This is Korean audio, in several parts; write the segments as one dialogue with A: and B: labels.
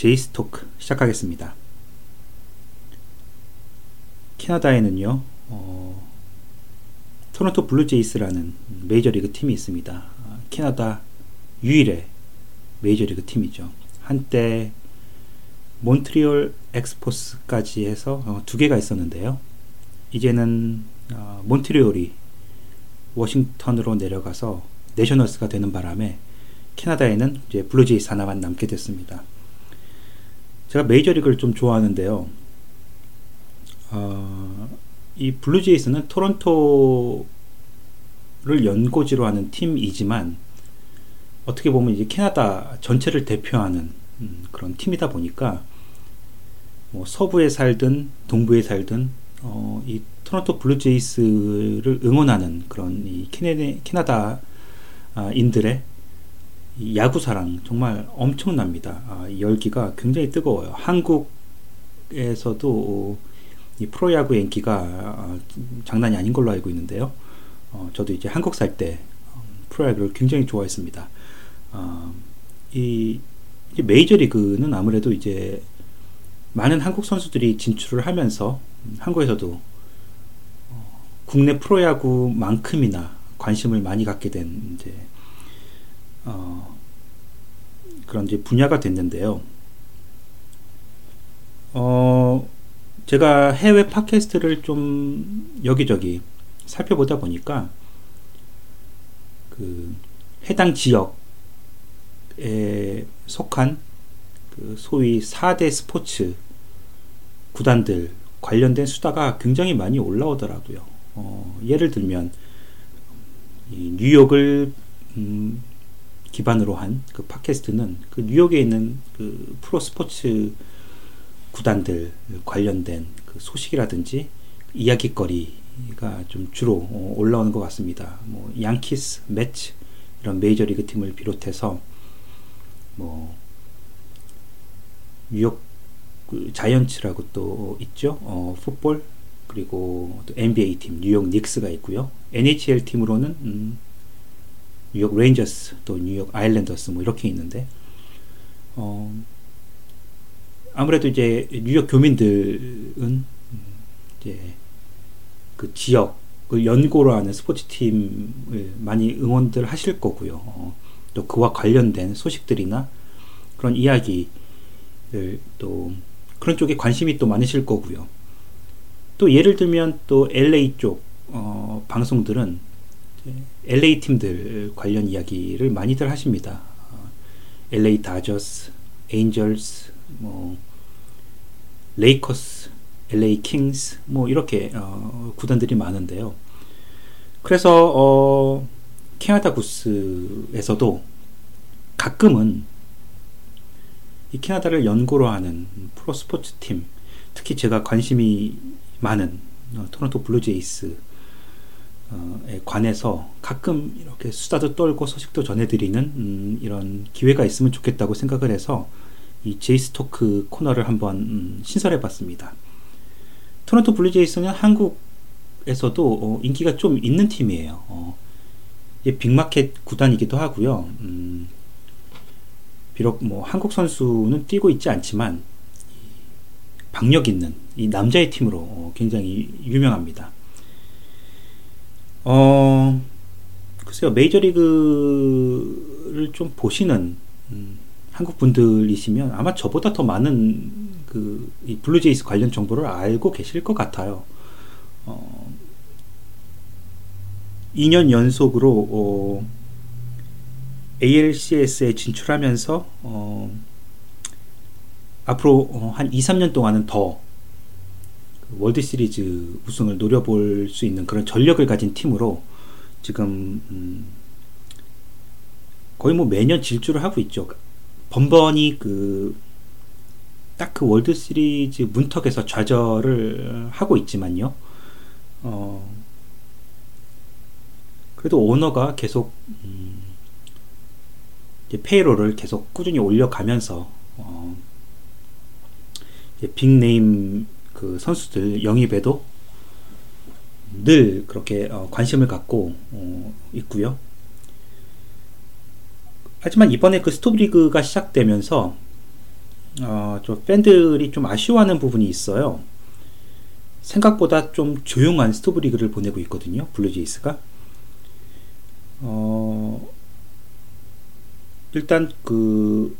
A: 제이스토크 시작하겠습니다. 캐나다에는요, 어, 토론토 블루제이스라는 메이저리그 팀이 있습니다. 캐나다 유일의 메이저리그 팀이죠. 한때 몬트리올 엑스포스까지 해서 어, 두 개가 있었는데요. 이제는 어, 몬트리올이 워싱턴으로 내려가서 내셔널스가 되는 바람에 캐나다에는 이제 블루제이스 하나만 남게 됐습니다. 제가 메이저리그를 좀 좋아하는데요. 어, 이 블루제이스는 토론토를 연고지로 하는 팀이지만 어떻게 보면 이제 캐나다 전체를 대표하는 음, 그런 팀이다 보니까 뭐 서부에 살든 동부에 살든 어, 이 토론토 블루제이스를 응원하는 그런 이 캐네, 캐나다인들의 야구 사랑 정말 엄청납니다. 아, 열기가 굉장히 뜨거워요. 한국에서도 이 프로야구 인기가 아, 장난이 아닌 걸로 알고 있는데요. 어, 저도 이제 한국 살 때 프로야구를 굉장히 좋아했습니다. 어, 이 메이저리그는 아무래도 이제 많은 한국 선수들이 진출을 하면서 한국에서도 어, 국내 프로야구만큼이나 관심을 많이 갖게 된 이제 어, 그런 이제 분야가 됐는데요. 어, 제가 해외 팟캐스트를 좀 여기저기 살펴보다 보니까 그 해당 지역에 속한 그 소위 4대 스포츠 구단들 관련된 수다가 굉장히 많이 올라오더라고요. 어, 예를 들면 뉴욕을 음, 기반으로 한 그 팟캐스트는 그 뉴욕에 있는 그 프로 스포츠 구단들 관련된 그 소식이라든지 이야기거리가 좀 주로 어, 올라오는 것 같습니다. 뭐 양키스, 매치 이런 메이저리그 팀을 비롯해서 뭐 뉴욕 그 자이언츠라고 또 있죠. 어, 풋볼 그리고 또 NBA 팀 뉴욕 닉스가 있고요. NHL 팀으로는 음, 뉴욕 레인저스 또 뉴욕 아일랜더스 뭐 이렇게 있는데 어, 아무래도 이제 뉴욕 교민들은 이제 그 지역을 연고로 하는 스포츠 팀을 많이 응원들 하실 거고요. 어, 또 그와 관련된 소식들이나 그런 이야기를 또 그런 쪽에 관심이 또 많으실 거고요. 또 예를 들면 또 LA 쪽 어, 방송들은 LA 팀들 관련 이야기를 많이들 하십니다. 어, LA 다저스, 에인절스, 뭐 레이커스, LA 킹스 뭐 이렇게 어, 구단들이 많은데요. 그래서 어, 캐나다 구스에서도 가끔은 이 캐나다를 연고로 하는 프로 스포츠 팀, 특히 제가 관심이 많은 어, 토론토 블루제이스 에 관해서 가끔 이렇게 수다도 떨고 소식도 전해드리는 음, 이런 기회가 있으면 좋겠다고 생각을 해서 이 제이스토크 코너를 한번 음, 신설해봤습니다. 토론토 블루제이스는 한국에서도 어, 인기가 좀 있는 팀이에요. 어, big market 구단이기도 하고요. 음, 비록 뭐 한국 선수는 뛰고 있지 않지만 박력 있는 이 남자의 팀으로 어, 굉장히 유명합니다. 어, 글쎄요, 메이저리그를 좀 보시는, 음, 한국 분들이시면 아마 저보다 더 많은 그, 이 블루제이스 관련 정보를 알고 계실 것 같아요. 어, 2년 연속으로, 어, ALCS에 진출하면서, 어, 앞으로 어, 한 2, 3년 동안은 더 월드 시리즈 우승을 노려볼 수 있는 그런 전력을 가진 팀으로 지금 음 거의 뭐 매년 질주를 하고 있죠. 번번이 그딱그 월드 시리즈 문턱에서 좌절을 하고 있지만요. 어 그래도 오너가 계속 음 payroll을 계속 꾸준히 올려가면서 어 big name 그 선수들 영입에도 늘 그렇게 어, 관심을 갖고 어, 있고요. 하지만 이번에 그 스토브리그가 시작되면서 어, 좀 팬들이 좀 아쉬워하는 부분이 있어요. 생각보다 좀 조용한 스토브리그를 보내고 있거든요. 블루제이스가. 어, 일단 그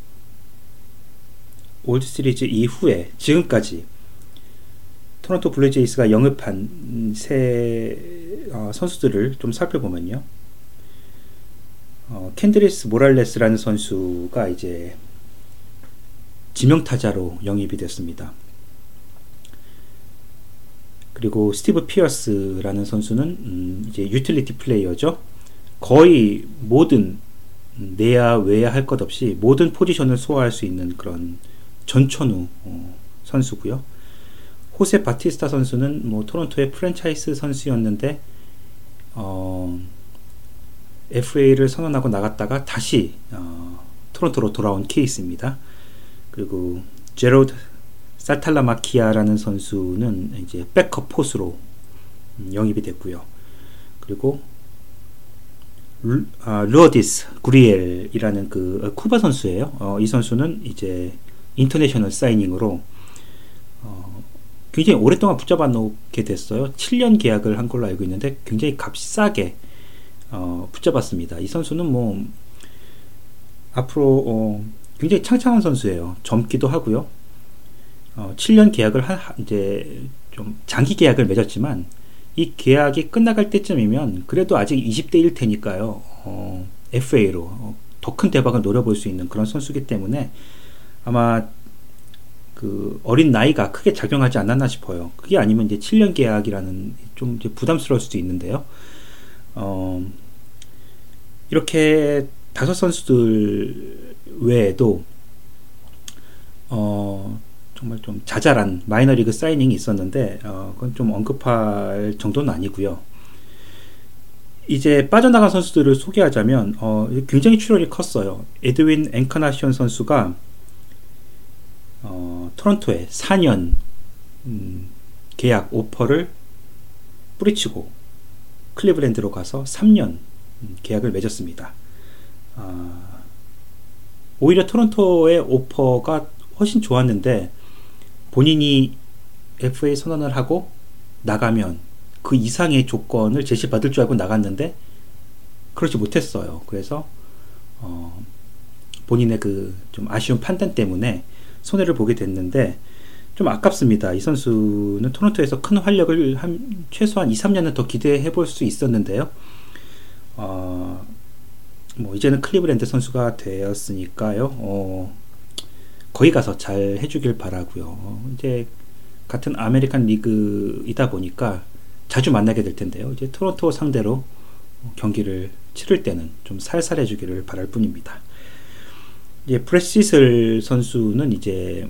A: 월드 시리즈 이후에 지금까지 토론토 블루제이스가 영입한 새 어, 선수들을 좀 살펴보면요. 어, 켄드리스 모랄레스라는 선수가 이제 지명타자로 영입이 됐습니다. 그리고 스티브 피어스라는 선수는 음, 이제 유틸리티 플레이어죠. 거의 모든 내야 외야 할 것 없이 모든 포지션을 소화할 수 있는 그런 전천후 어, 선수고요. 호세 바티스타 선수는 뭐 토론토의 프랜차이즈 선수였는데 어, FA를 선언하고 나갔다가 다시 어, 토론토로 돌아온 케이스입니다. 그리고 제로드 살탈라마키아라는 선수는 이제 백업 포수로 영입이 됐고요. 그리고 루, 아, 루어데스 구리엘이라는 그 어, 쿠바 선수예요. 어, 이 선수는 이제 인터내셔널 사이닝으로 어, 굉장히 오랫동안 붙잡아 놓게 됐어요. 7년 계약을 한 걸로 알고 있는데 굉장히 값이 싸게 어, 붙잡았습니다. 이 선수는 뭐 앞으로 어, 굉장히 창창한 선수예요. 젊기도 하고요. 어, 7년 계약을 한, 이제 좀 장기 계약을 맺었지만 이 계약이 끝나갈 때쯤이면 그래도 아직 20대일 테니까요. 어, FA로 어, 더큰 대박을 노려볼 수 있는 그런 선수기 때문에 아마 그 어린 나이가 크게 작용하지 않았나 싶어요. 그게 아니면 이제 7년 계약이라는 좀 부담스러울 수도 있는데요. 어, 이렇게 다섯 선수들 외에도 어, 정말 좀 자잘한 마이너리그 사이닝이 있었는데 어, 그건 좀 언급할 정도는 아니고요. 이제 빠져나간 선수들을 소개하자면 어, 굉장히 출혈이 컸어요. 에드윈 앵카나시온 선수가 어, 토론토에 4년 음, 계약 오퍼를 뿌리치고 클리브랜드로 가서 3년 음, 계약을 맺었습니다. 아, 오히려 토론토의 오퍼가 훨씬 좋았는데 본인이 FA 선언을 하고 나가면 그 이상의 조건을 제시받을 줄 알고 나갔는데 그렇지 못했어요. 그래서 어, 본인의 그 좀 아쉬운 판단 때문에 손해를 보게 됐는데 좀 아깝습니다. 이 선수는 토론토에서 큰 활력을 한 최소한 2, 3년은 더 기대해 볼 수 있었는데요. 어, 뭐 이제는 클리브랜드 선수가 되었으니까요. 어, 거기 가서 잘 해주길 바라고요. 이제 같은 아메리칸 리그이다 보니까 자주 만나게 될 텐데요. 이제 토론토 상대로 경기를 치를 때는 좀 살살 해주기를 바랄 뿐입니다. 이제 브렛 세실 선수는 이제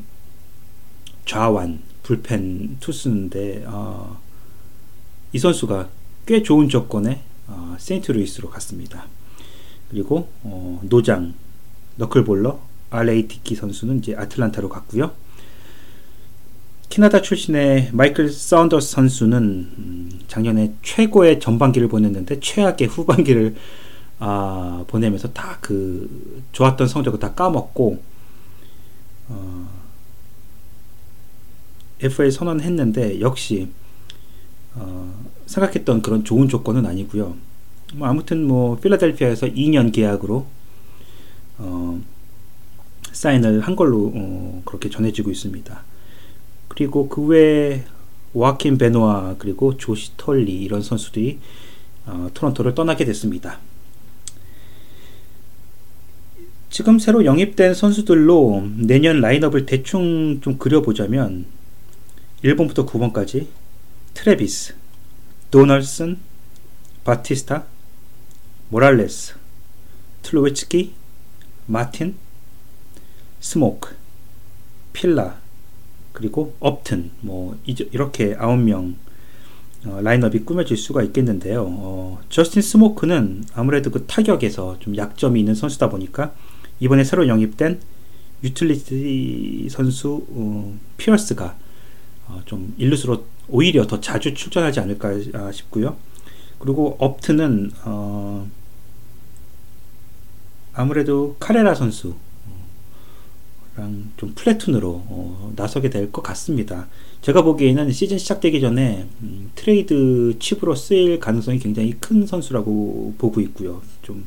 A: 좌완 불펜 투수인데 어, 이 선수가 꽤 좋은 조건에 어, 세인트루이스로 갔습니다. 그리고 어, 노장 knuckleballer 알레이 디키 선수는 이제 아틀란타로 갔고요. 캐나다 출신의 마이클 사운더스 선수는 음, 작년에 최고의 전반기를 보냈는데 최악의 후반기를 아, 보내면서 다 그 좋았던 성적을 다 까먹고 어, FA 선언했는데 역시 어, 생각했던 그런 좋은 조건은 아니고요. 뭐 아무튼 뭐 필라델피아에서 2년 계약으로 어, 사인을 한 걸로 어, 그렇게 전해지고 있습니다. 그리고 그 외에 와킨 베노아 그리고 조시 털리 이런 선수들이 어, 토론토를 떠나게 됐습니다. 지금 새로 영입된 선수들로 내년 라인업을 대충 좀 그려보자면 1번부터 9번까지 트레비스, 도널슨, 바티스타, 모랄레스, 툴로위츠키, 마틴, 스모크, 필라, 그리고 업튼, 뭐, 이렇게 9명 어, 라인업이 꾸며질 수가 있겠는데요. 어, 저스틴 스모크는 아무래도 그 타격에서 좀 약점이 있는 선수다 보니까 이번에 새로 영입된 유틸리티 선수 어, 피어스가 어, 좀 일루수로 오히려 더 자주 출전하지 않을까 아, 싶고요. 그리고 업튼은 어, 아무래도 카레라 선수 좀 platoon으로 어, 나서게 될 것 같습니다. 제가 보기에는 시즌 시작되기 전에 음, 트레이드 chip으로 쓰일 가능성이 굉장히 큰 선수라고 보고 있고요. 좀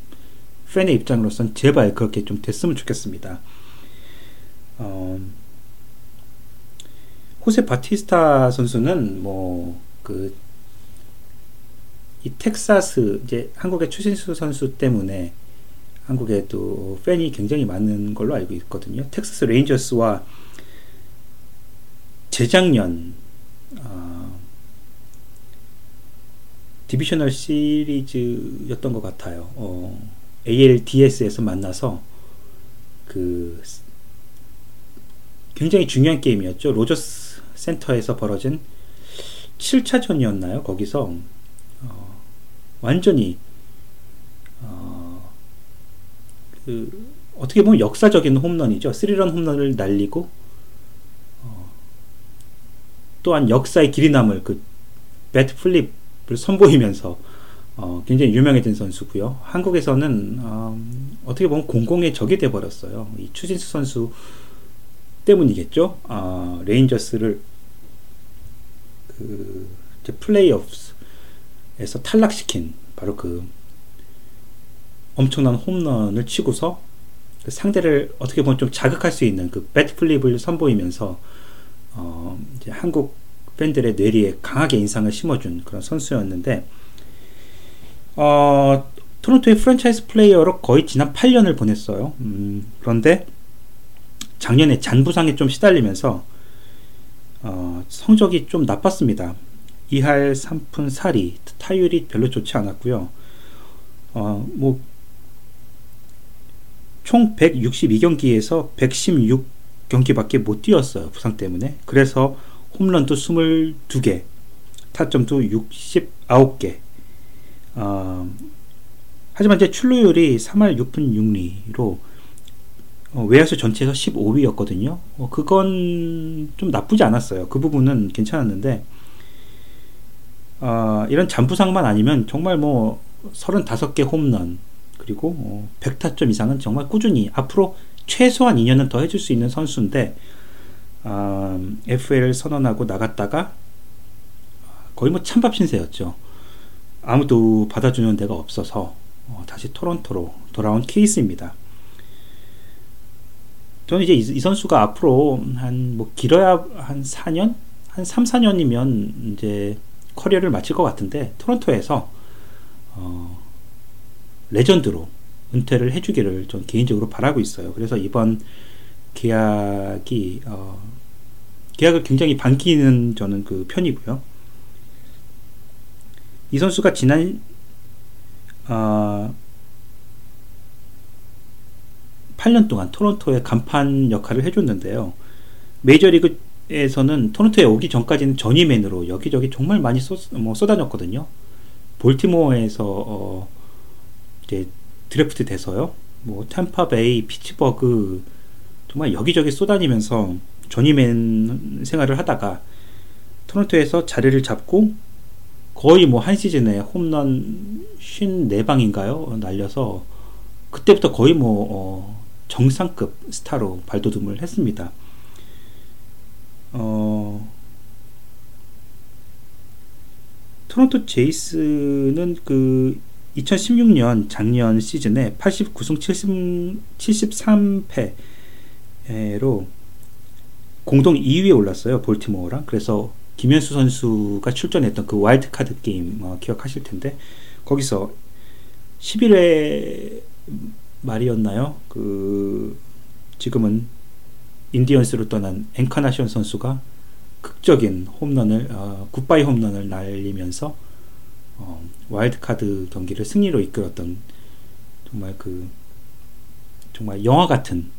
A: 팬의 입장으로선 제발 그렇게 좀 됐으면 좋겠습니다. 어, 호세 바티스타 선수는 뭐 그 이 텍사스 이제 한국의 추신수 선수 때문에 한국에 도 팬이 굉장히 많은 걸로 알고 있거든요. 텍사스 레인저스와 재작년 어, divisional series였던 것 같아요. 어, ALDS에서 만나서 그 굉장히 중요한 게임이었죠. 로저스 센터에서 벌어진 7차전이었나요? 거기서 어, 완전히 어, 그 어떻게 보면 역사적인 홈런이죠. 스리런 홈런을 날리고 어, 또한 역사에 길이 남을 그 bat flip을 선보이면서 어, 굉장히 유명해진 선수고요. 한국에서는 어떻게 보면 공공의 적이 돼 버렸어요. 이 추신수 선수 때문이겠죠. 아, 레인저스를 그 플레이오프에서 탈락시킨 바로 그 엄청난 홈런을 치고서 그 상대를 어떻게 보면 좀 자극할 수 있는 그 bat flip을 선보이면서 어, 한국 팬들의 뇌리에 강하게 인상을 심어준 그런 선수였는데 어, 토론토의 프랜차이즈 플레이어로 거의 지난 8년을 보냈어요. 음, 그런데 작년에 잔부상에 좀 시달리면서 어, 성적이 좀 나빴습니다. 2할 3푼 4리 타율이 별로 좋지 않았고요. 어, 뭐, 총 162경기에서 116경기밖에 못 뛰었어요. 부상 때문에. 그래서 홈런도 22개, 타점도 69개. 어, 하지만 이제 출루율이 3할 6푼 6리로 어, 외야수 전체에서 15위였거든요. 어, 그건 좀 나쁘지 않았어요. 그 부분은 괜찮았는데 어, 이런 잔부상만 아니면 정말 뭐 35개 홈런 그리고 어, 100타점 이상은 정말 꾸준히 앞으로 최소한 2년은 더 해줄 수 있는 선수인데 어, FA를 선언하고 나갔다가 거의 뭐 찬밥 신세였죠. 아무도 받아주는 데가 없어서 어, 다시 토론토로 돌아온 케이스입니다. 저는 이제 이, 이 선수가 앞으로 한 뭐 길어야 한 4년, 한 3, 4년이면 이제 커리어를 마칠 것 같은데 토론토에서 어, 레전드로 은퇴를 해주기를 전 개인적으로 바라고 있어요. 그래서 이번 계약이 어, 계약을 굉장히 반기는 저는 그 편이고요. 이 선수가 지난 어, 8년 동안 토론토의 간판 역할을 해줬는데요. 메이저리그에서는 토론토에 오기 전까지는 전위맨으로 여기저기 정말 많이 쏟, 뭐 쏟아졌거든요. 볼티모어에서 어, 이제 드래프트 돼서요. 뭐 템파베이, 피츠버그 정말 여기저기 쏟아니면서 전위맨 생활을 하다가 토론토에서 자리를 잡고 거의 뭐 한 시즌에 홈런 54방인가요? 날려서 그때부터 거의 뭐 어, 정상급 스타로 발돋움을 했습니다. 어, 토론토 제이스는 그 2016년 작년 시즌에 89승 70, 73패로 공동 2위에 올랐어요. 볼티모어랑. 그래서 김현수 선수가 출전했던 그 와일드카드 게임 어, 기억하실 텐데 거기서 11회 말이었나요? 그 지금은 인디언스로 떠난 엔카나시온 선수가 극적인 홈런을 어, 굿바이 홈런을 날리면서 어, 와일드카드 경기를 승리로 이끌었던 정말 그 정말 영화 같은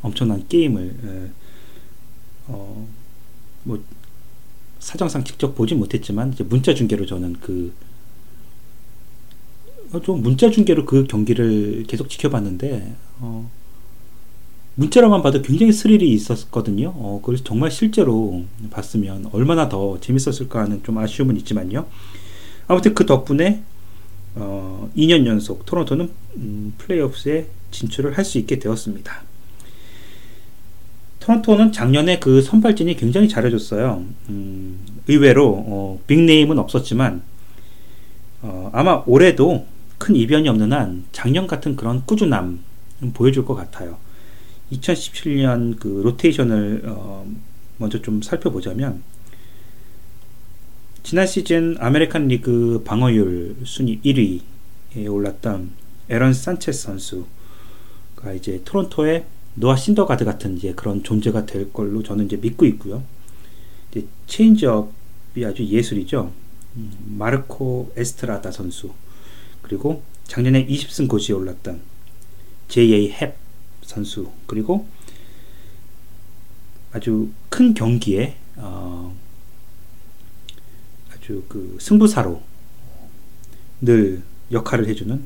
A: 엄청난 게임을 에, 어, 뭐 사정상 직접 보지 못했지만 문자 중계로 저는 그 어, 좀 문자 중계로 그 경기를 계속 지켜봤는데 어, 문자로만 봐도 굉장히 스릴이 있었거든요. 어, 그래서 정말 실제로 봤으면 얼마나 더 재밌었을까 하는 좀 아쉬움은 있지만요. 아무튼 그 덕분에 어, 2년 연속 토론토는 음, 플레이오프에 진출을 할 수 있게 되었습니다. 토론토는 작년에 그 선발진이 굉장히 잘해줬어요. 음, 의외로 어, 빅네임은 없었지만 어, 아마 올해도 큰 이변이 없는 한 작년 같은 그런 꾸준함 보여줄 것 같아요. 2017년 그 로테이션을 어, 먼저 좀 살펴보자면 지난 시즌 아메리칸 리그 방어율 순위 1위에 올랐던 에런 산체스 선수가 이제 토론토의 노아 신더가드 같은 이제 그런 존재가 될 걸로 저는 이제 믿고 있고요. 이제 체인지업이 아주 예술이죠. 음, 마르코 에스트라다 선수 그리고 작년에 20승 고지에 올랐던 J.A. 헵 선수 그리고 아주 큰 경기에 어, 아주 그 승부사로 늘 역할을 해주는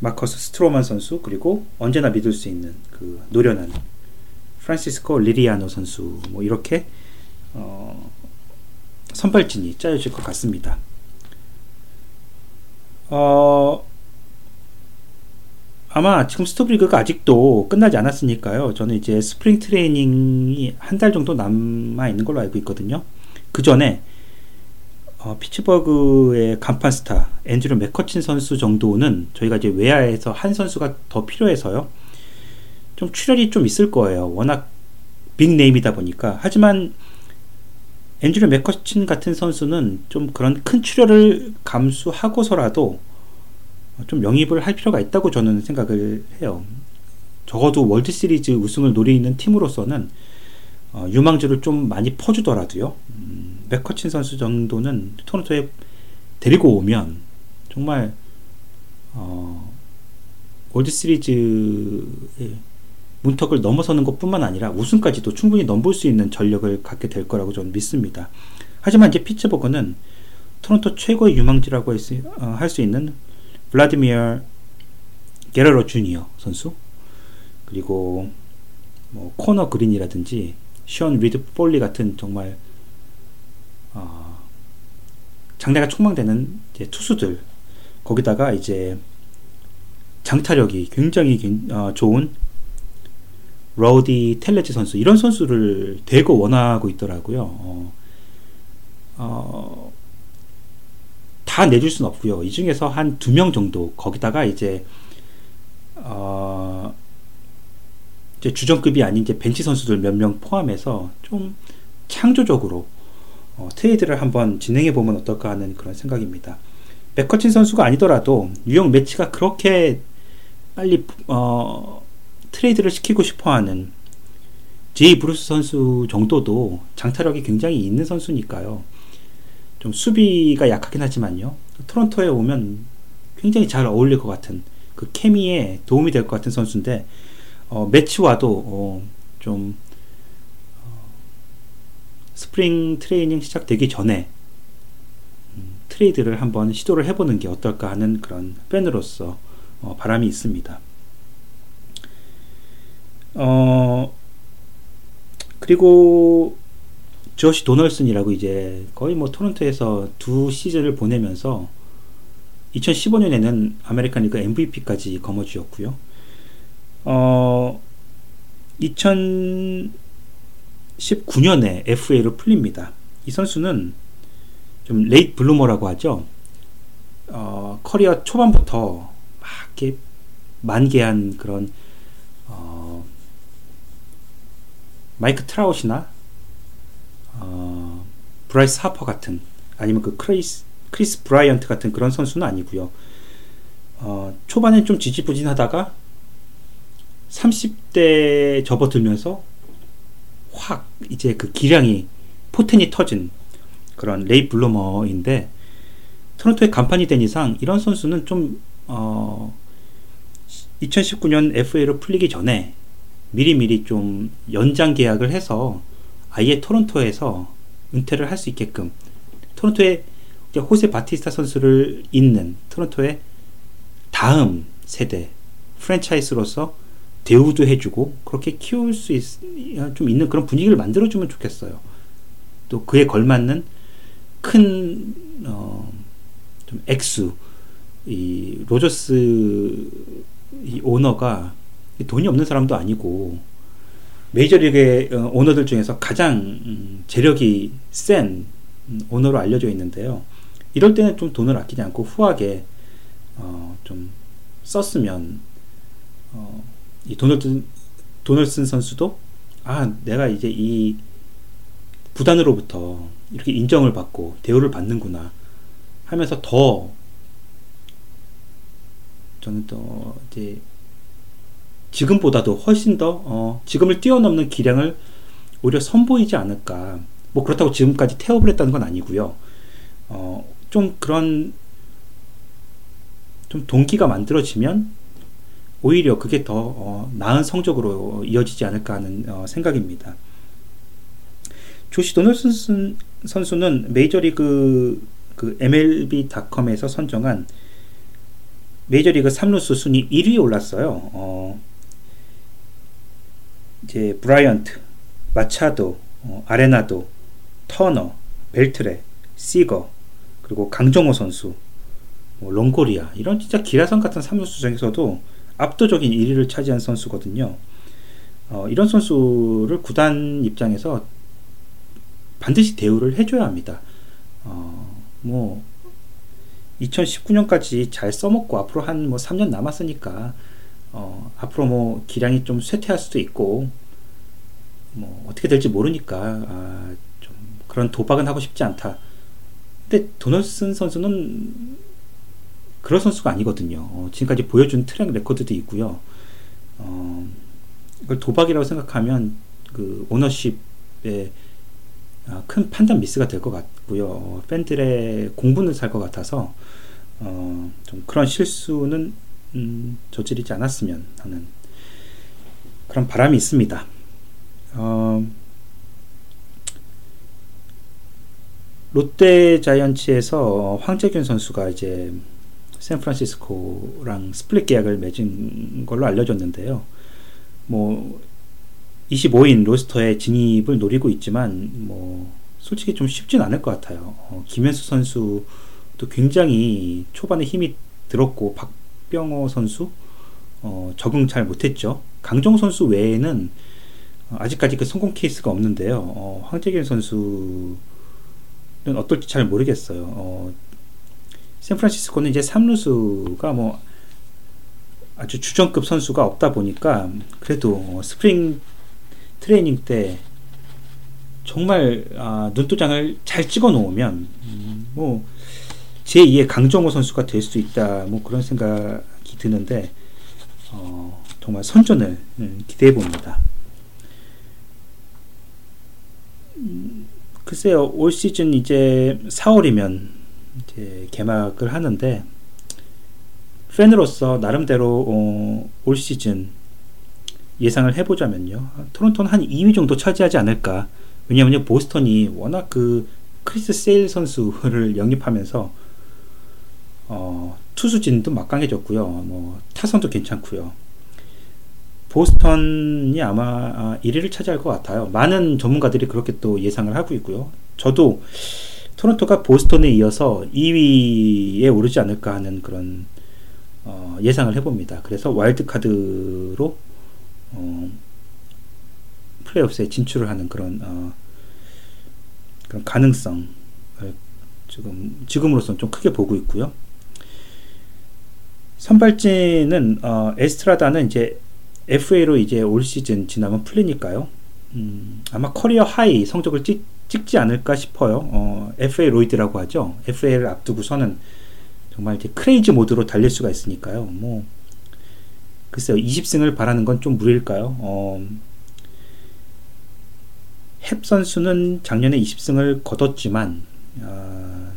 A: 마커스 스트로만 선수 그리고 언제나 믿을 수 있는 그 노련한 프란시스코 리리아노 선수 뭐 이렇게 어, 선발진이 짜여질 것 같습니다. 어, 아마 지금 스토브리그가 아직도 끝나지 않았으니까요. 저는 이제 spring training이 한 달 정도 남아 있는 걸로 알고 있거든요. 그 전에 어, 피츠버그의 간판 스타 앤드류 맥커친 선수 정도는 저희가 이제 외야에서 한 선수가 더 필요해서요. 좀 출혈이 좀 있을 거예요. 워낙 big name이다 보니까. 하지만 앤드류 맥커친 같은 선수는 좀 그런 큰 출혈을 감수하고서라도 좀 영입을 할 필요가 있다고 저는 생각을 해요. 적어도 월드 시리즈 우승을 노리는 팀으로서는 어, 유망주를 좀 많이 퍼주더라도요. 음, 맥커친 선수 정도는 토론토에 데리고 오면 정말 어, 월드 시리즈의 문턱을 넘어서는 것뿐만 아니라 우승까지도 충분히 넘볼 수 있는 전력을 갖게 될 거라고 저는 믿습니다. 하지만 이제 피츠버그는 토론토 최고의 유망주라고 어, 할수 있는 블라디미르 게레로 주니어 선수 그리고 뭐 코너 그린이라든지 션 리드 폴리 같은 정말 어, 장래가 촉망되는 투수들 거기다가 이제 장타력이 굉장히 어, 좋은 로디 텔레지 선수 이런 선수를 대거 원하고 있더라고요. 어, 어, 다 내줄 수는 없고요. 이 중에서 한 두 명 정도 거기다가 이제 어, 이제 주전급이 아닌 이제 벤치 선수들 몇 명 포함해서 좀 창조적으로 어, 트레이드를 한번 진행해 보면 어떨까 하는 그런 생각입니다. 맥커친 선수가 아니더라도 뉴욕 메츠가 그렇게 빨리 어, 트레이드를 시키고 싶어하는 제이 브루스 선수 정도도 장타력이 굉장히 있는 선수니까요. 좀 수비가 약하긴 하지만요. 토론토에 오면 굉장히 잘 어울릴 것 같은 그 케미에 도움이 될 것 같은 선수인데 어, 메츠와도 어, 좀 어, 스프링 트레이닝 시작되기 전에 음, 트레이드를 한번 시도를 해보는 게 어떨까 하는 그런 팬으로서 어, 바람이 있습니다. 어, 그리고 조시 도널슨이라고 이제 거의 뭐 토론토에서 두 시즌을 보내면서 2015년에는 아메리칸 리그 MVP까지 거머쥐었고요. 어, 2019년에 FA로 풀립니다. 이 선수는 좀 late bloomer라고 하죠. 어, 커리어 초반부터 막 이렇게 만개한 그런 마이크 트라웃이나 어, 브라이스 하퍼 같은 아니면 그 크리스 크리스 브라이언트 같은 그런 선수는 아니고요. 어, 초반엔 좀 지지부진하다가 30대 접어들면서 확 이제 그 기량이 포텐이 터진 그런 late bloomer인데 토론토의 간판이 된 이상 이런 선수는 좀 어, 2019년 FA로 풀리기 전에 미리미리 좀 연장 계약을 해서 아예 토론토에서 은퇴를 할 수 있게끔 토론토에 호세 바티스타 선수를 잇는 토론토의 다음 세대 프랜차이즈로서 대우도 해주고 그렇게 키울 수좀 있는 그런 분위기를 만들어주면 좋겠어요. 또 그에 걸맞는 큰 어, 좀 액수 이 로저스 이 오너가 돈이 없는 사람도 아니고 메이저리그의 어, 오너들 중에서 가장 음, 재력이 센 음, 오너로 알려져 있는데요. 이럴 때는 좀 돈을 아끼지 않고 후하게 어, 좀 썼으면 어, 이 돈을 쓴 돈을 쓴 선수도 아 내가 이제 이 구단으로부터 이렇게 인정을 받고 대우를 받는구나 하면서 더 저는 또 이제 지금보다도 훨씬 더 어, 지금을 뛰어넘는 기량을 오히려 선보이지 않을까. 뭐 그렇다고 지금까지 태업을 했다는 건 아니고요. 어, 좀 그런 좀 동기가 만들어지면 오히려 그게 더 어, 나은 성적으로 이어지지 않을까 하는 어, 생각입니다. 조시 도널슨 선수는 메이저리그 그 MLB.com에서 선정한 메이저리그 3루수 순위 1위에 올랐어요. 어, 이제 브라이언트, 마차도, 어, 아레나도, 터너, 벨트레, 시거, 그리고 강정호 선수, 뭐 롱고리아 이런 진짜 기라성 같은 3루수 중에서도 압도적인 1위를 차지한 선수거든요. 어, 이런 선수를 구단 입장에서 반드시 대우를 해줘야 합니다. 어, 뭐 2019년까지 잘 써먹고 앞으로 한 뭐 3년 남았으니까 어, 앞으로 뭐 기량이 좀 쇠퇴할 수도 있고 뭐 어떻게 될지 모르니까 아, 좀 그런 도박은 하고 싶지 않다. 근데 도널슨 선수는 그런 선수가 아니거든요. 어, 지금까지 보여준 트랙 레코드도 있고요. 어, 이걸 도박이라고 생각하면 그 오너십에 아, 큰 판단 미스가 될 것 같고요. 어, 팬들의 공분을 살 것 같아서 어, 좀 그런 실수는 음, 저지르지 않았으면 하는 그런 바람이 있습니다. 어, 롯데 자이언츠에서 황재균 선수가 이제 샌프란시스코랑 split 계약을 맺은 걸로 알려졌는데요. 뭐 25인 로스터에 진입을 노리고 있지만 뭐 솔직히 좀 쉽진 않을 것 같아요. 어, 김현수 선수도 굉장히 초반에 힘이 들었고 박병호 선수 어, 적응 잘 못했죠. 강정 선수 외에는 아직까지 그 성공 케이스가 없는데요. 어, 황재균 선수는 어떨지 잘 모르겠어요. 어, 샌프란시스코는 이제 3루수가 뭐 아주 주전급 선수가 없다 보니까 그래도 스프링 트레이닝 때 정말 아, 눈도장을 잘 찍어 놓으면 음, 뭐 제2의 강정호 선수가 될 수 있다 뭐 그런 생각이 드는데 어, 정말 선전을 음, 기대해 봅니다. 음, 글쎄요 올 시즌 이제 4월이면 이제 개막을 하는데 팬으로서 나름대로 어, 올 시즌 예상을 해보자면요. 토론토는 한 2위 정도 차지하지 않을까. 왜냐하면 보스턴이 워낙 그 크리스 세일 선수를 영입하면서 어, 투수진도 막강해졌고요. 뭐 타선도 괜찮고요. 보스턴이 아마 1위를 아, 차지할 것 같아요. 많은 전문가들이 그렇게 또 예상을 하고 있고요. 저도 토론토가 보스턴에 이어서 2위에 오르지 않을까 하는 그런 어, 예상을 해봅니다. 그래서 와일드카드로 어, 플레이오프에 진출을 하는 그런 어, 그런 가능성을 지금 지금으로서는 좀 크게 보고 있고요. 선발진은 어, 에스트라다는 이제 FA로 이제 올 시즌 지나면 풀리니까요. 음, 아마 career high 성적을 찍, 찍지 않을까 싶어요. 어, FA 로이드라고 하죠. FA를 앞두고서는 정말 이제 crazy mode로 달릴 수가 있으니까요. 뭐 글쎄요, 20승을 바라는 건 좀 무리일까요? 어, 햅 선수는 작년에 20승을 거뒀지만, 어,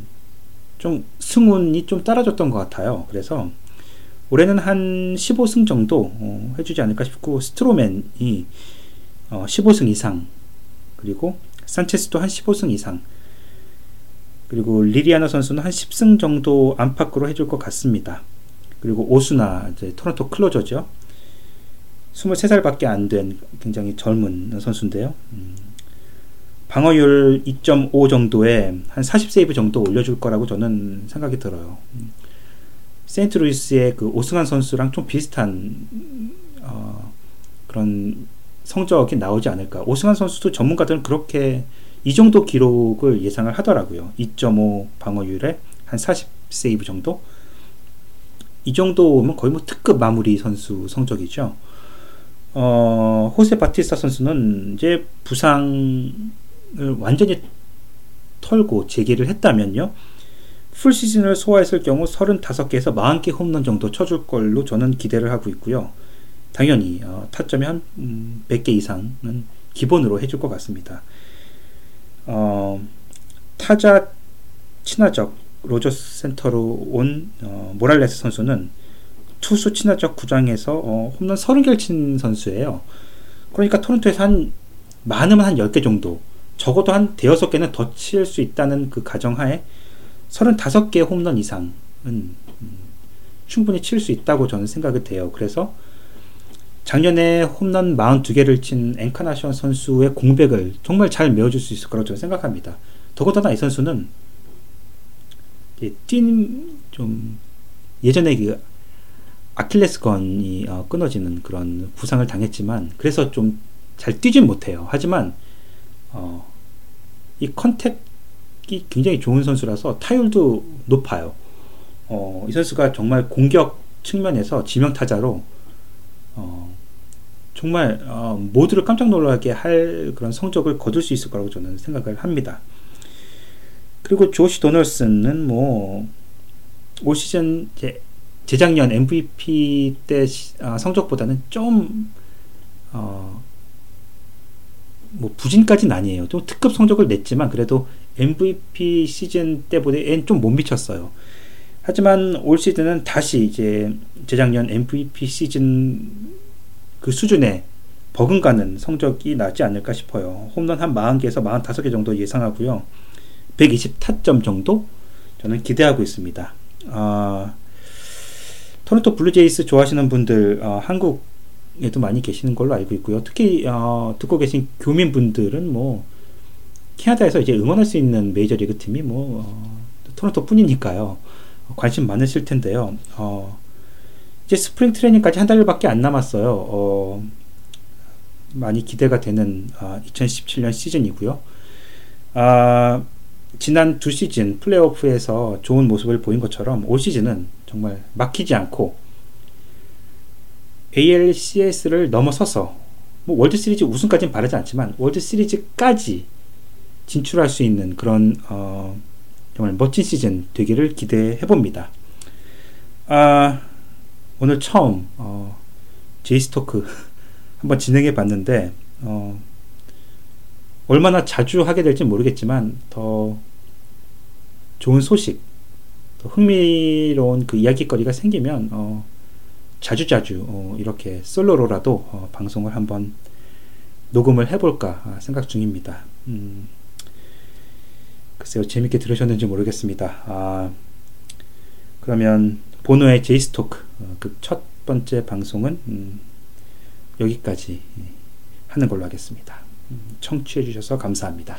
A: 좀 승운이 좀 따라줬던 것 같아요. 그래서 올해는 한 15승 정도 어, 해주지 않을까 싶고, 스트로맨이 어, 15승 이상, 그리고 산체스도 한 15승 이상, 그리고 리리아나 선수는 한 10승 정도 안팎으로 해줄 것 같습니다. 그리고 오수나 이제 토론토 클로저죠. 23살밖에 안 된 굉장히 젊은 선수인데요. 음, 방어율 2.5 정도에 한 40세이브 정도 올려줄 거라고 저는 생각이 들어요. 음, 세인트루이스의 그 오승환 선수랑 좀 비슷한 어, 그런 성적이 나오지 않을까. 오승환 선수도 전문가들은 그렇게 이 정도 기록을 예상을 하더라고요. 2.5 방어율에 한 40 세이브 정도? 이 정도면 거의 뭐 특급 마무리 선수 성적이죠. 어, 호세 바티스타 선수는 이제 부상을 완전히 털고 재기를 했다면요. 풀 시즌을 소화했을 경우 35개에서 40개 홈런 정도 쳐줄 걸로 저는 기대를 하고 있고요. 당연히 어, 타점이 한 음, 100개 이상은 기본으로 해줄 것 같습니다. 어, 타자 친화적 로저스 센터로 온 어, 모랄레스 선수는 투수 친화적 구장에서 어, 홈런 30개를 친 선수예요. 그러니까 토론토에서 한 많으면 한 10개 정도 적어도 한 대여섯 개는 더 칠 수 있다는 그 가정하에 35개 홈런 이상은 음, 충분히 칠 수 있다고 저는 생각이 돼요. 그래서 작년에 홈런 42개를 친 앵카나션 선수의 공백을 정말 잘 메워줄 수 있을 거라고 저는 생각합니다. 더군다나 이 선수는 뛴좀 예전에 그 아킬레스건이 어, 끊어지는 그런 부상을 당했지만 그래서 좀 잘 뛰진 못해요. 하지만 어, 이 컨택이 굉장히 좋은 선수라서 타율도 높아요. 어, 이 선수가 정말 공격 측면에서 지명 타자로 어, 정말 어, 모두를 깜짝 놀라게 할 그런 성적을 거둘 수 있을 거라고 저는 생각을 합니다. 그리고 조시 도널슨은 뭐 올 시즌 제, 재작년 MVP 때 어, 성적보다는 좀 어, 뭐 부진까지는 아니에요. 또 특급 성적을 냈지만 그래도 MVP 시즌 때보다는 좀 못 미쳤어요. 하지만 올 시즌은 다시 이제 재작년 MVP 시즌 그 수준에 버금가는 성적이 나지 않을까 싶어요. 홈런 한 40개에서 45개 정도 예상하고요. 120 타점 정도 저는 기대하고 있습니다. 아, 토론토 블루제이스 좋아하시는 분들 어, 한국에도 많이 계시는 걸로 알고 있고요. 특히 어, 듣고 계신 교민분들은 뭐 캐나다에서 이제 응원할 수 있는 메이저리그 팀이 뭐 어, 토론토뿐이니까요. 관심 많으실 텐데요. 어, 이제 스프링 트레이닝까지 한 달밖에 안 남았어요. 어, 많이 기대가 되는 2017년 아, 시즌이고요. 아, 지난 두 시즌 플레이오프에서 좋은 모습을 보인 것처럼 올 시즌은 정말 막히지 않고 ALCS를 넘어서서 뭐 월드 시리즈 우승까지는 바라지 않지만 월드 시리즈까지 진출할 수 있는 그런 어, 정말 멋진 시즌 되기를 기대해 봅니다. 아, 오늘 처음 어, 제이스토크 한번 진행해 봤는데 어, 얼마나 자주 하게 될지 모르겠지만 더 좋은 소식, 더 흥미로운 그 이야기거리가 생기면 어, 자주 자주 어, 이렇게 솔로로라도 어, 방송을 한번 녹음을 해볼까 생각 중입니다. 음, 글쎄요, 재밌게 들으셨는지 모르겠습니다. 아, 그러면 보노의 제이스토크 어, 그첫 번째 방송은 음, 여기까지 예, 하는 걸로 하겠습니다. 음, 청취해 주셔서 감사합니다.